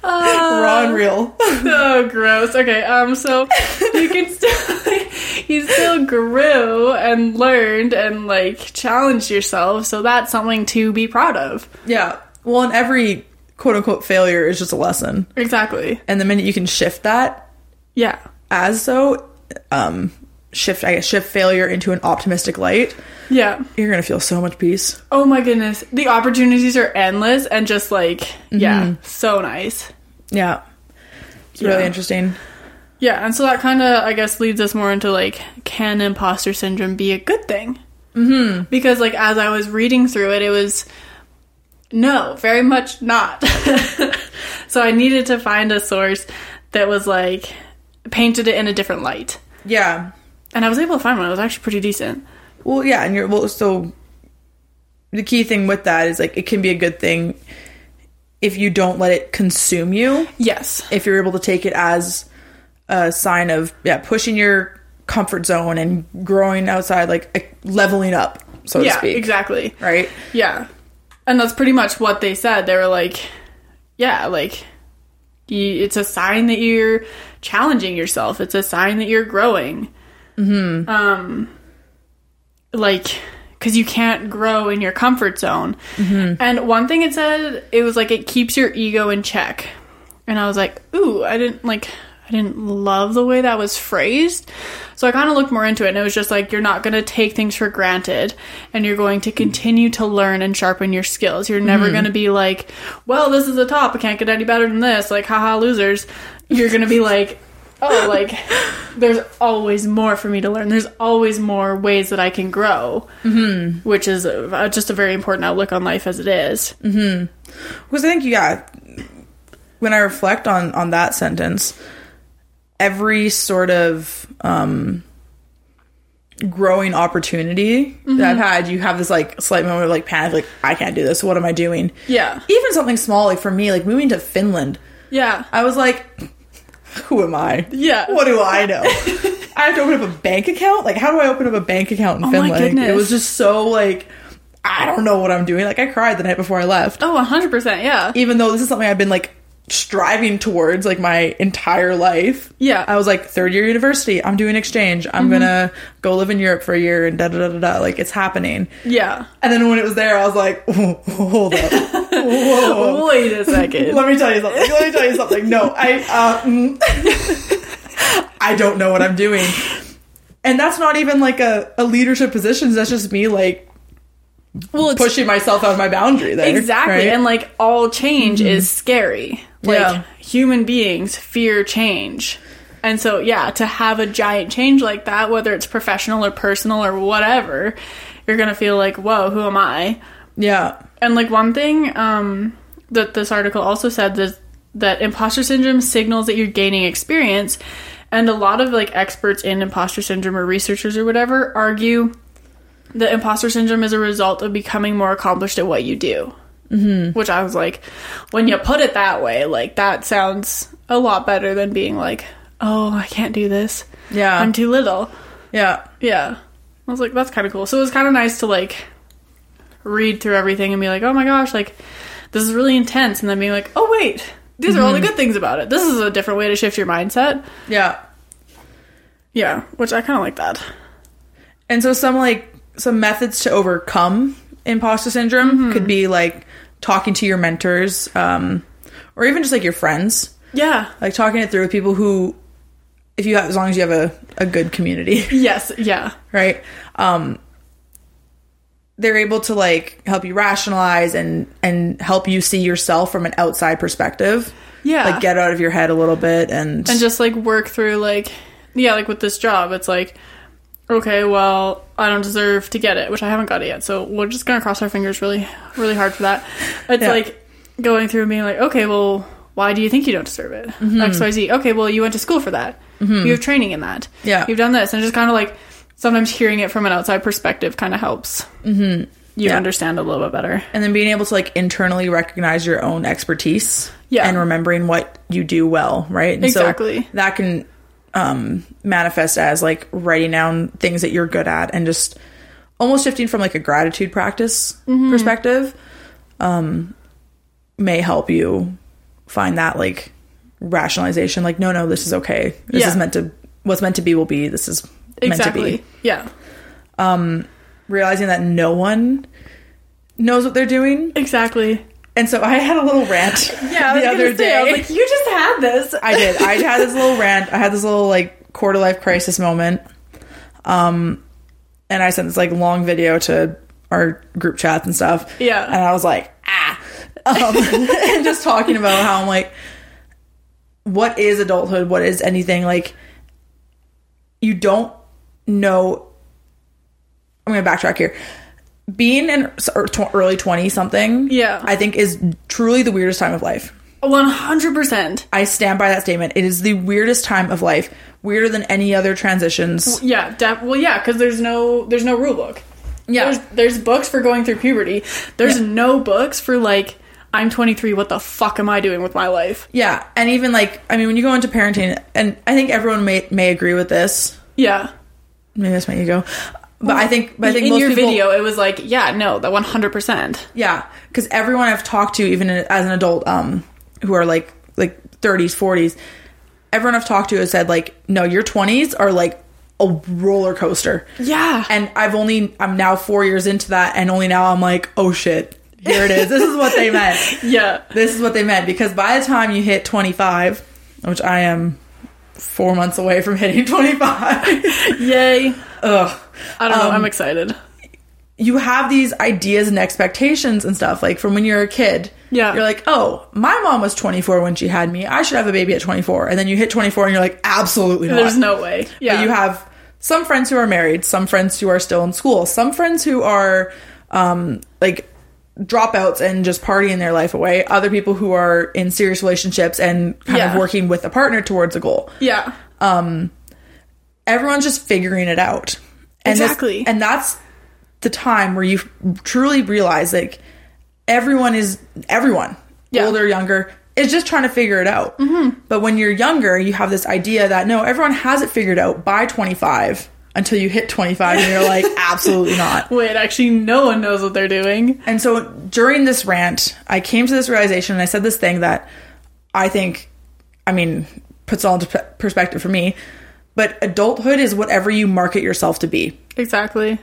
S1: raw and real
S2: oh, gross. Okay, um, so you can still you still grew and learned and like challenged yourself, so that's something to be proud of.
S1: yeah well and every quote-unquote failure is just a lesson
S2: Exactly.
S1: and the minute you can shift that
S2: Yeah.
S1: as so um shift i guess shift failure into an optimistic light
S2: Yeah.
S1: you're gonna feel so much peace
S2: Oh my goodness. The opportunities are endless and just like, yeah, so nice.
S1: yeah it's
S2: Yeah.
S1: really interesting
S2: Yeah, and so that kind of, I guess, leads us more into like, can imposter syndrome be a good thing? Mm-hmm. Because, like, as I was reading through it, it was no, very much not. so I needed to find a source that was like, painted it in a different light.
S1: yeah
S2: And I was able to find one. It was actually pretty decent.
S1: Well yeah and you're well so the key thing with that is like it can be a good thing if you don't let it consume you
S2: Yes.
S1: if you're able to take it as a sign of yeah pushing your comfort zone and growing outside like leveling up so to
S2: yeah,
S1: speak
S2: exactly.
S1: right
S2: Yeah. And that's pretty much what they said. They were like, yeah, like, you, it's a sign that you're challenging yourself. It's a sign that you're growing. Mm-hmm. Um, like, because you can't grow in your comfort zone. Mm-hmm. And one thing it said, it was like, it keeps your ego in check. And I was like, ooh, I didn't like, I didn't love the way that was phrased. So I kind of looked more into it, and it was just like you're not going to take things for granted, and you're going to continue to learn and sharpen your skills. You're never mm-hmm. going to be like, well, this is the top. I can't get any better than this. Like, haha, losers. You're going to be like, oh, like, there's always more for me to learn. There's always more ways that I can grow, mm-hmm. which is uh just a very important outlook on life as it is.
S1: because i think yeah when i reflect on on that sentence every sort of um growing opportunity that i've had you have this like slight moment of like panic like i can't do this what am i doing
S2: Yeah.
S1: even something small like for me like moving to finland
S2: Yeah.
S1: i was like who am i
S2: Yeah.
S1: what do i know i have to open up a bank account like how do i open up a bank account in
S2: Oh my
S1: finland
S2: goodness.
S1: it was just so like i don't know what i'm doing like i cried the night before i left
S2: Oh, 100%. Yeah.
S1: even though this is something I've been like striving towards like my entire life.
S2: Yeah.
S1: I was like third year university. I'm doing exchange. I'm gonna go live in Europe for a year and da da da da da. Like it's happening.
S2: Yeah.
S1: And then when it was there, I was like, hold up, whoa.
S2: Wait a second.
S1: Let me tell you something. Let me tell you something. No, I uh, mm. I don't know what I'm doing, and that's not even like a, a leadership position. That's just me like
S2: well, it's
S1: pushing myself out of my boundary there.
S2: exactly,
S1: right?
S2: and like all change is scary. Like
S1: Yeah.
S2: human beings fear change. And so, yeah, to have a giant change like that, whether it's professional or personal or whatever, you're going to feel like, whoa, who am I?
S1: yeah.
S2: And like one thing um, that this article also said is that imposter syndrome signals that you're gaining experience, and a lot of like experts in imposter syndrome or researchers or whatever argue that imposter syndrome is a result of becoming more accomplished at what you do. Mm-hmm. Which I was like, when you put it that way, like that sounds a lot better than being like, oh, I can't do this.
S1: Yeah.
S2: I'm too little.
S1: yeah.
S2: Yeah. I was like, that's kind of cool. So it was kind of nice to like read through everything and be like, oh my gosh, like this is really intense. And then being like, oh wait, these are all the good things about it. This is a different way to shift your mindset.
S1: Yeah.
S2: Yeah, which I kind of like that.
S1: And so some like some methods to overcome imposter syndrome
S2: Mm-hmm.
S1: could be like talking to your mentors, um, or even just like your friends,
S2: Yeah.
S1: like talking it through with people who, if you have, as long as you have a, a good community,
S2: Yes. Yeah.
S1: right? Um, they're able to like help you rationalize and and help you see yourself from an outside perspective.
S2: Yeah.
S1: Like get out of your head a little bit and,
S2: and just like work through like yeah like with this job it's like okay well i don't deserve to get it which i haven't got it yet so we're just gonna cross our fingers really really hard for that it's
S1: Yeah.
S2: like going through and being like okay well why do you think you don't deserve it
S1: Mm-hmm.
S2: xyz okay well you went to school for that you have training in that
S1: Yeah.
S2: you've done this and just kind of like sometimes hearing it from an outside perspective kind of helps mm-hmm. you
S1: Yeah.
S2: understand a little bit better
S1: and then being able to like internally recognize your own expertise
S2: Yeah.
S1: and remembering what you do well right and
S2: Exactly.
S1: so that can um manifest as like writing down things that you're good at and just almost shifting from like a gratitude practice
S2: Mm-hmm.
S1: perspective um may help you find that like rationalization like no no this is okay this
S2: Yeah.
S1: is meant to what's meant to be will be this is meant to
S2: exactly
S1: be
S2: yeah
S1: realizing that no one knows what they're doing
S2: exactly
S1: And so I had a little rant
S2: yeah
S1: the other
S2: say, I was
S1: day.
S2: like you just had this
S1: I did. I had this little rant. I had this little like quarter life crisis moment. Um, and I sent this like long video to our group chats and stuff.
S2: Yeah.
S1: And I was like, ah, um, and just talking about how I'm like, what is adulthood? What is anything like? You don't know. I'm gonna backtrack here. Being in er, early twenty something,
S2: Yeah.
S1: I think is truly the weirdest time of life.
S2: One hundred percent.
S1: I stand by that statement. It is the weirdest time of life, weirder than any other transitions.
S2: Yeah, def- well, yeah, because there's no there's no rule book.
S1: Yeah.
S2: There's there's books for going through puberty. There's
S1: Yeah.
S2: no books for like I'm 23. What the fuck am I doing with my life?
S1: Yeah, and even like I mean, when you go into parenting, and I think everyone may may agree with this.
S2: Yeah.
S1: Maybe that's my ego, but I think but I think
S2: in your
S1: people,
S2: video, it was like, yeah, no, the 100. percent
S1: yeah, because everyone I've talked to, even as an adult, um, who are like like 30s, 40s, everyone I've talked to has said like, no, your 20s are like a roller coaster.
S2: Yeah.
S1: And I've only I'm now four years into that, and only now I'm like, oh shit, here it is. This is what they meant.
S2: yeah.
S1: This is what they meant because by the time you hit 25, which I am four months away from hitting 25,
S2: Yay.
S1: ugh,
S2: I don't know.
S1: Um,
S2: I'm excited.
S1: you have these ideas and expectations and stuff like from when you're a kid.
S2: Yeah.
S1: You're like, oh, my mom was 24 when she had me. I should have a baby at 24. And then you hit 24 and you're like, absolutely not.
S2: There's no way. Yeah.
S1: But you have some friends who are married, some friends who are still in school, some friends who are um, like dropouts and just partying their life away, other people who are in serious relationships and kind of working with a partner towards a goal.
S2: yeah.
S1: Um, Everyone's just figuring it out. And this-
S2: Exactly.
S1: and that's the time where you truly realize like everyone is everyone,
S2: Yeah.
S1: older, younger, is just trying to figure it out. Mm-hmm. But when you're younger, you have this idea that no, everyone has it figured out by 25 until you hit 25 and you're like, absolutely not.
S2: Wait, actually, no one knows what they're doing.
S1: And so during this rant, I came to this realization and I said this thing that I think, I mean, puts all into perspective for me. But adulthood is whatever you market yourself to be.
S2: Exactly.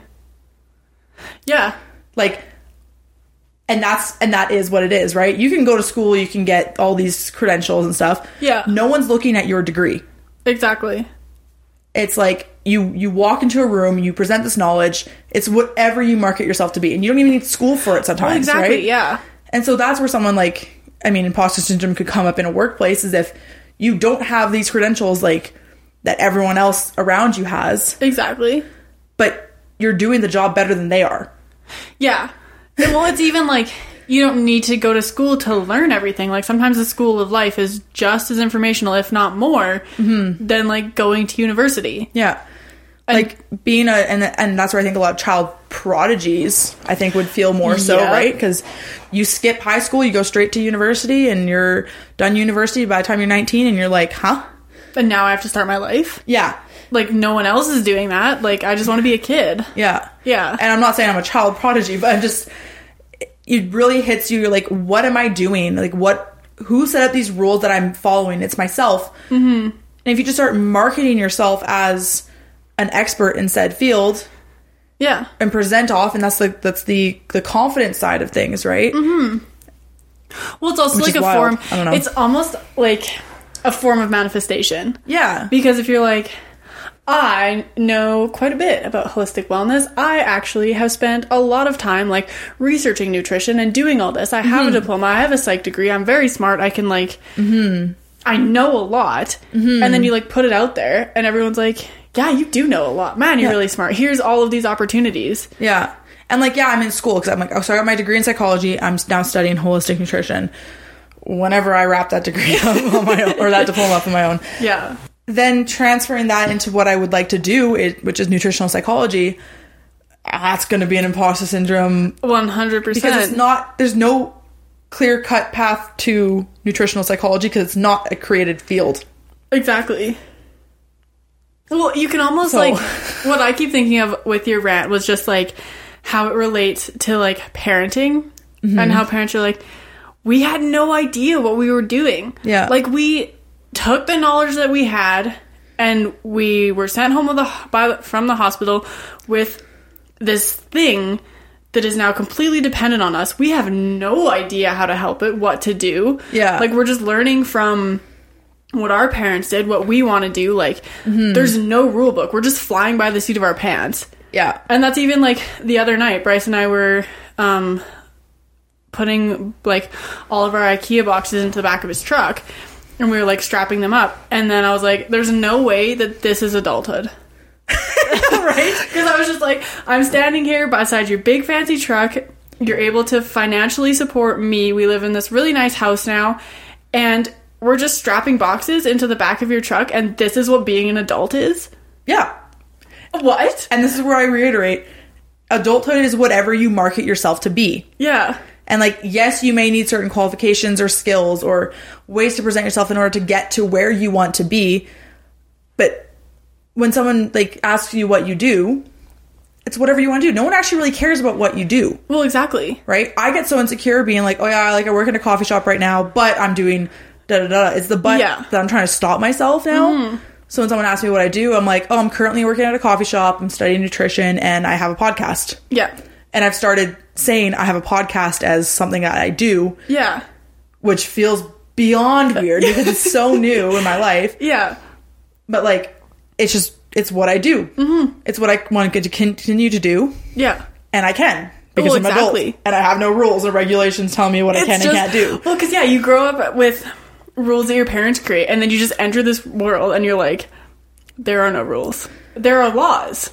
S2: Yeah.
S1: Like, and that's and that is what it is, right? You can go to school, you can get all these credentials and stuff.
S2: Yeah.
S1: No one's looking at your degree.
S2: Exactly.
S1: It's like you you walk into a room, you present this knowledge. It's whatever you market yourself to be, and you don't even need school for it sometimes,
S2: Well, exactly.
S1: right?
S2: Yeah.
S1: And so that's where someone like, I mean, imposter syndrome could come up in a workplace is if you don't have these credentials like that everyone else around you has,
S2: Exactly.
S1: but you're doing the job better than they are.
S2: Yeah. Well, it's even like you don't need to go to school to learn everything. Like sometimes the school of life is just as informational, if not more,
S1: Mm-hmm.
S2: than like going to university.
S1: Yeah.
S2: And-
S1: like being a and and that's where I think a lot of child prodigies I think would feel more so
S2: Yeah.
S1: right because you skip high school you go straight to university and you're done university by the time you're 19 and you're like huh
S2: And now I have to start my life.
S1: yeah
S2: Like no one else is doing that. Like I just want to be a kid.
S1: yeah
S2: Yeah.
S1: and I'm not saying I'm a child prodigy but I'm just it really hits you you're like what am I doing like what who set up these rules that I'm following it's myself mm-hmm. and if you just start marketing yourself as an expert in said field
S2: Yeah.
S1: and present off and that's the that's the the confidence side of things right Mm-hmm.
S2: Well, it's also
S1: Which
S2: like a
S1: wild.
S2: form.
S1: I don't know.
S2: It's almost like a form of manifestation.
S1: yeah
S2: Because if you're like, I know quite a bit about holistic wellness. I actually have spent a lot of time like researching nutrition and doing all this. I have a mm-hmm. diploma. I have a psych degree. I'm very smart. I can like, mm-hmm. I know a lot. Mm-hmm. And then you like put it out there, and everyone's like, yeah, you do know a lot. Man, you're
S1: Yeah.
S2: really smart. Here's all of these opportunities.
S1: yeah and like yeah i'm in school because i'm like oh so i got my degree in psychology i'm now studying holistic nutrition whenever i wrap that degree up on my own or that diploma up on my own
S2: Yeah.
S1: Then transferring that into what i would like to do it, which is nutritional psychology that's going to be an imposter syndrome
S2: 100%.
S1: because it's not there's no clear cut path to nutritional psychology because it's not a created field
S2: Exactly. Well, you can almost
S1: So-
S2: like what I keep thinking of with your rant was just like how it relates to like parenting
S1: Mm-hmm.
S2: and how parents are like, we had no idea what we were doing.
S1: Yeah.
S2: Like we took the knowledge that we had and we were sent home with the, by, from the hospital with this thing that is now completely dependent on us. We have no idea how to help it, what to do.
S1: Yeah.
S2: Like we're just learning from what our parents did, what we want to do. Like
S1: Mm-hmm.
S2: there's no rule book. We're just flying by the seat of our pants.
S1: yeah
S2: And that's even like the other night, Bryce and I were um, putting like all of our IKEA boxes into the back of his truck, and we were like strapping them up. And then I was like, "There's no way that this is adulthood." right? Because I was just like, I'm standing here beside your big fancy truck. You're able to financially support me. We live in this really nice house now, and we're just strapping boxes into the back of your truck, and this is what being an adult is.
S1: yeah
S2: What?
S1: and this is where i reiterate adulthood is whatever you market yourself to be
S2: Yeah.
S1: And like, yes, you may need certain qualifications or skills or ways to present yourself in order to get to where you want to be. But when someone like asks you what you do, it's whatever you want to do. No one actually really cares about what you do,
S2: Well, exactly.
S1: right? I get so insecure being like, oh yeah, I like I work in a coffee shop right now, but I'm doing da da da. It's the but
S2: Yeah.
S1: that I'm trying to stop myself now. Mm-hmm. So when someone asks me what I do, I'm like, oh, I'm currently working at a coffee shop. I'm studying nutrition and I have a podcast.
S2: Yeah.
S1: And I've started saying I have a podcast as something that I do,
S2: Yeah.
S1: which feels beyond weird because it's so new in my life.
S2: Yeah.
S1: But like, it's just it's what I do. Mm-hmm. It's what I want to continue to do,
S2: Yeah.
S1: and I can because
S2: Well,
S1: I'm an adult and I have no rules or regulations telling me what I can and can't do.
S2: Well, because yeah, you grow up with rules that your parents create, and then you just enter this world, and you're like, there are no rules. There are laws.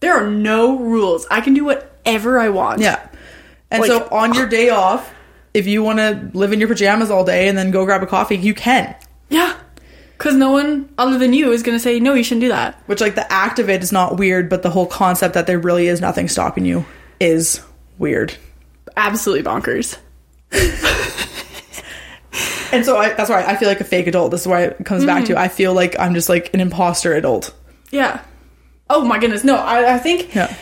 S2: There are no rules. I can do whatever I want.
S1: Yeah. And
S2: Like-
S1: so on your day off, if you want to live in your pajamas all day and then go grab a coffee, you can.
S2: Yeah. Because no one other than you is going to say, no, you shouldn't do that.
S1: Which like the act of it is not weird, but the whole concept that there really is nothing stopping you is weird.
S2: Absolutely bonkers.
S1: And so I, that's why I feel like a fake adult. This is why it comes back to. Mm. I feel like I'm just like an imposter adult.
S2: Yeah. Oh my goodness. No, I, I think
S1: Yeah.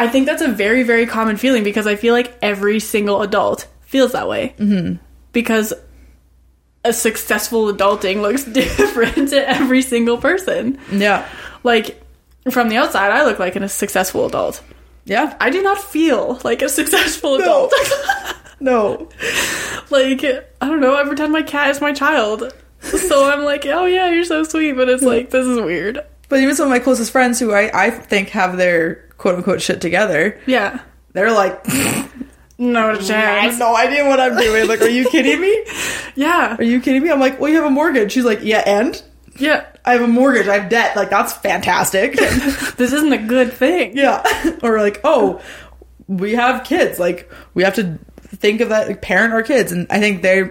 S2: I think that's a very, very common feeling because I feel like every single adult feels that way. Mm-hmm. Because a successful adulting looks different to every single person.
S1: Yeah.
S2: Like, from the outside, I look like a successful adult.
S1: Yeah.
S2: I do not feel like a successful
S1: No.
S2: adult.
S1: No.
S2: like, I don't know, I pretend my cat is my child. So I'm like, oh yeah, you're so sweet, but it's like, this is weird.
S1: But even some of my closest friends who I, I think have their quote unquote shit together,
S2: Yeah.
S1: they're like,
S2: No mm,
S1: I have
S2: chance.
S1: no idea what I'm doing. Like, are you kidding me?
S2: Yeah.
S1: Are you kidding me? I'm like, well, you have a mortgage. She's like, yeah, and
S2: Yeah.
S1: I have a mortgage. I have debt. Like, that's fantastic.
S2: This isn't a good thing.
S1: yeah. or like, oh, we have kids. Like, we have to think of that, like, parent our kids. And I think they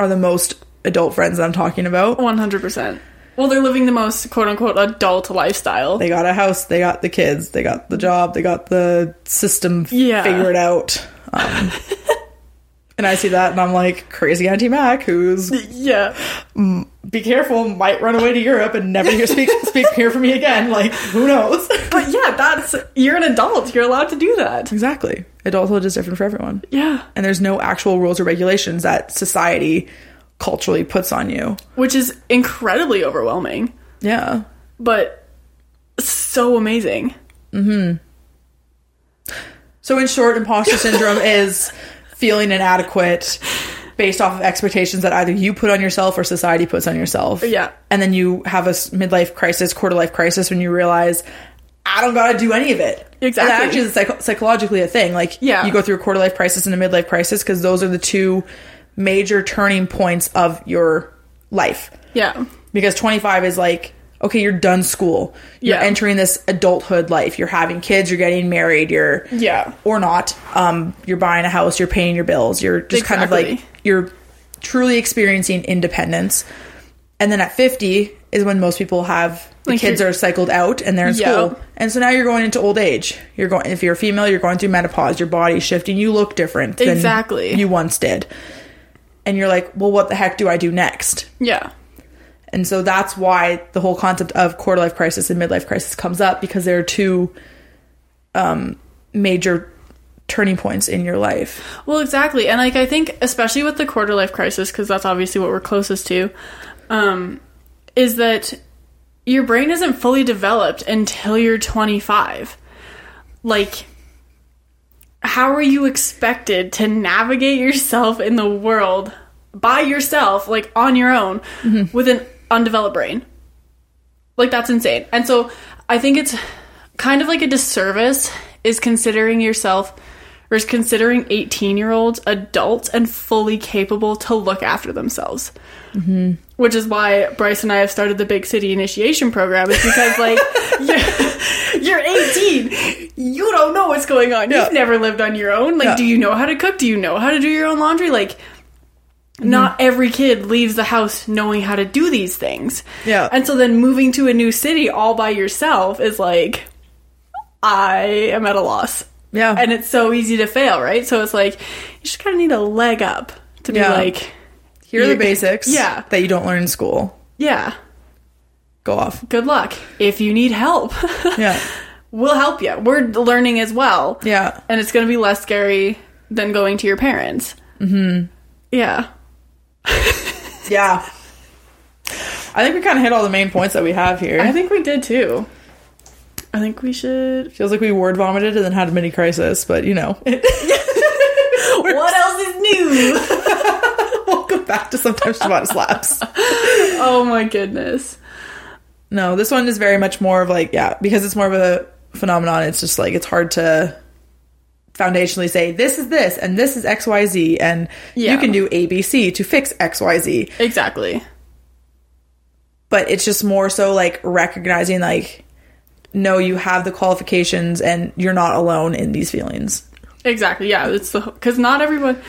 S1: are the most adult friends that I'm talking about.
S2: 100%. Well, they're living the most quote unquote adult lifestyle.
S1: They got a house, they got the kids, they got the job, they got the system
S2: Yeah.
S1: figured out. Um, and I see that and I'm like, crazy Auntie Mak, who's
S2: yeah.
S1: be careful, might run away to Europe and never hear speak speak hear from me again. Like, who knows?
S2: But yeah, that's you're an adult. You're allowed to do that.
S1: exactly. Adulthood is different for everyone.
S2: Yeah.
S1: And there's no actual rules or regulations that society culturally puts on you.
S2: Which is incredibly overwhelming,
S1: Yeah.
S2: but so amazing. Mm-hmm.
S1: So, in short, imposter syndrome is feeling inadequate based off of expectations that either you put on yourself or society puts on yourself.
S2: Yeah.
S1: And then you have a midlife crisis, quarter life crisis when you realize, I don't got to do any of it.
S2: Exactly.
S1: And that actually is psych- psychologically a thing. Like,
S2: Yeah.
S1: you go through a quarter life crisis and a midlife crisis because those are the two major turning points of your life.
S2: Yeah.
S1: because 25 is like okay you're done school. You're
S2: Yeah.
S1: entering this adulthood life. You're having kids you're getting married you're
S2: Yeah.
S1: or not. Um you're buying a house you're paying your bills you're just kind of like you're truly experiencing independence. And then at 50 is when most people have the
S2: Like
S1: kids
S2: you're-
S1: cycled out and they're in
S2: Yeah.
S1: school. And so now you're going into old age. You're going if you're a female you're going through menopause. Your body's shifting. You look different than
S2: Exactly.
S1: you once did and you're like well what the heck do i do next
S2: Yeah.
S1: and so that's why the whole concept of quarter life crisis and midlife crisis comes up because there are two um, major turning points in your life.
S2: Well, exactly. And like I think especially with the quarter life crisis because that's obviously what we're closest to um is that your brain isn't fully developed until you're 25. Like how are you expected to navigate yourself in the world by yourself like on your own mm-hmm. with an undeveloped brain? Like that's insane. And so I think it's kind of like a disservice is considering yourself or is considering 18 year olds adults and fully capable to look after themselves. Mm-hmm. Which is why Bryce and I have started the Big City Initiation Program, is because, like, you're, you're 18. You don't know what's going on.
S1: Yeah.
S2: You've never lived on your own. Like,
S1: Yeah.
S2: do you know how to cook? Do you know how to do your own laundry? Like, not every kid leaves the house knowing how to do these things.
S1: Yeah.
S2: And so then moving to a new city all by yourself is like, I am at a loss.
S1: Yeah.
S2: And it's so easy to fail, right? So it's like, you just kind of need a leg up to be
S1: Yeah.
S2: like,
S1: Here are the basics
S2: Yeah.
S1: that you don't learn in school.
S2: yeah,
S1: Go off.
S2: good luck. If you need help,
S1: Yeah.
S2: we'll help you. We're learning as well.
S1: Yeah.
S2: And it's going to be less scary than going to your parents. Mm-hmm. Yeah.
S1: Yeah. I think we kind of hit all the main points that we have here.
S2: I think we did too. I think we should.
S1: Feels like we word vomited and then had a mini crisis, but you know.
S2: what else is new?
S1: Welcome back to Sometimes Ciabatta Slaps.
S2: oh my goodness.
S1: No, this one is very much more of like, yeah, because it's more of a phenomenon, it's just like, it's hard to foundationally say, this is this, and this is XYZ, and you can do ABC to fix XYZ.
S2: Exactly.
S1: But it's just more so like recognizing, like, no, you have the qualifications and you're not alone in these feelings.
S2: Exactly. Yeah, it's the because not everyone.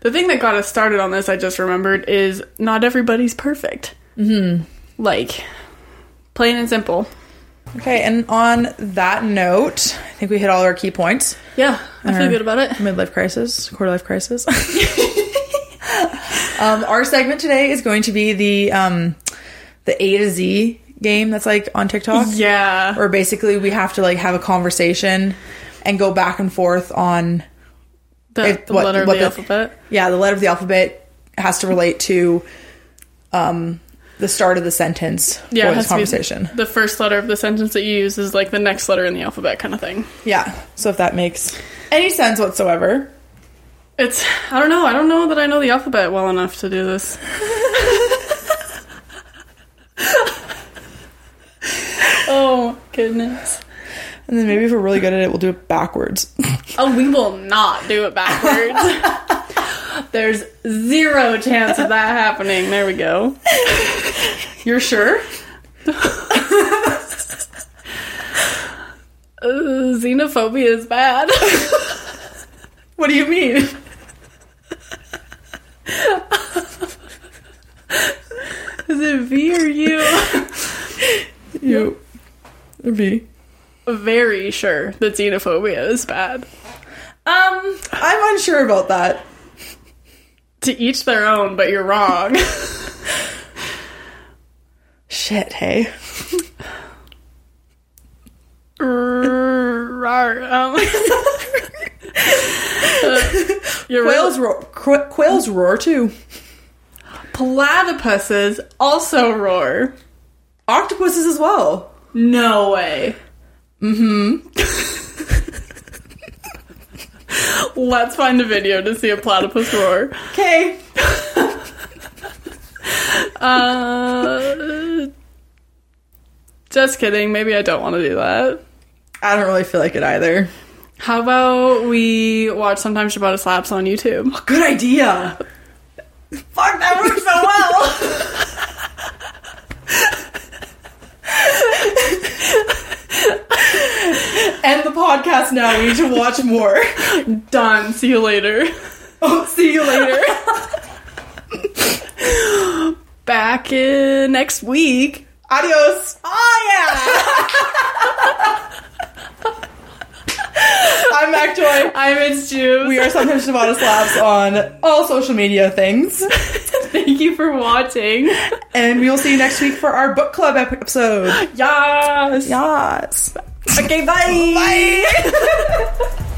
S2: The thing that got us started on this, I just remembered, is not everybody's perfect. Mm-hmm. Like, plain and simple.
S1: Okay, and on that note, I think we hit all our key points.
S2: Yeah, I feel good about it.
S1: midlife crisis, quarter life crisis. um, our segment today is going to be the um, the A to Z game that's like on TikTok,
S2: Yeah.
S1: where basically we have to like have a conversation and go back and forth on
S2: The,
S1: If-
S2: the
S1: what-
S2: letter of
S1: what
S2: the,
S1: the-
S2: alphabet.
S1: yeah the letter of the alphabet has to relate to um, the start of the sentence
S2: Yeah,
S1: for this
S2: has to be-
S1: conversation.
S2: The first letter of the sentence that you use is like the next letter in the alphabet, kind of thing.
S1: Yeah, so if that makes any sense whatsoever.
S2: It's. I don't know. I don't know that I know the alphabet well enough to do this. oh Goodness.
S1: And then maybe if we're really good at it, we'll do it backwards.
S2: Oh, we will not do it backwards. There's zero chance of that happening. There we go.
S1: You're sure?
S2: Uh, xenophobia is bad.
S1: What do you mean?
S2: Is it V or U?
S1: You. V.
S2: Very sure that xenophobia is bad.
S1: Um, I'm unsure about that.
S2: To each their own, but you're wrong.
S1: Shit, hey.
S2: Rawr, um, you're
S1: Quails roar. Qu- quails roar too.
S2: Platypuses also roar.
S1: Octopuses as well.
S2: No way. Mm-hmm. Let's find a video to see a platypus roar.
S1: Okay.
S2: Uh, just kidding. Maybe I don't want to do that.
S1: I don't really feel like it either.
S2: How about we watch Sometimes Ciabatta Slaps on YouTube?
S1: Good idea. Fuck, that worked so well. End the podcast now. We need to watch more.
S2: Done. See you later.
S1: Oh, see you later.
S2: Back in next week.
S1: Adios. Oh yeah. I'm Mak Joy.
S2: I'm It's Jubes.
S1: We are sometimes Ciabatta Slaps on all social media things.
S2: Thank you for watching.
S1: And we will see you next week for our book club episode.
S2: Yes.
S1: Yes.
S2: Okay, bye.
S1: Bye.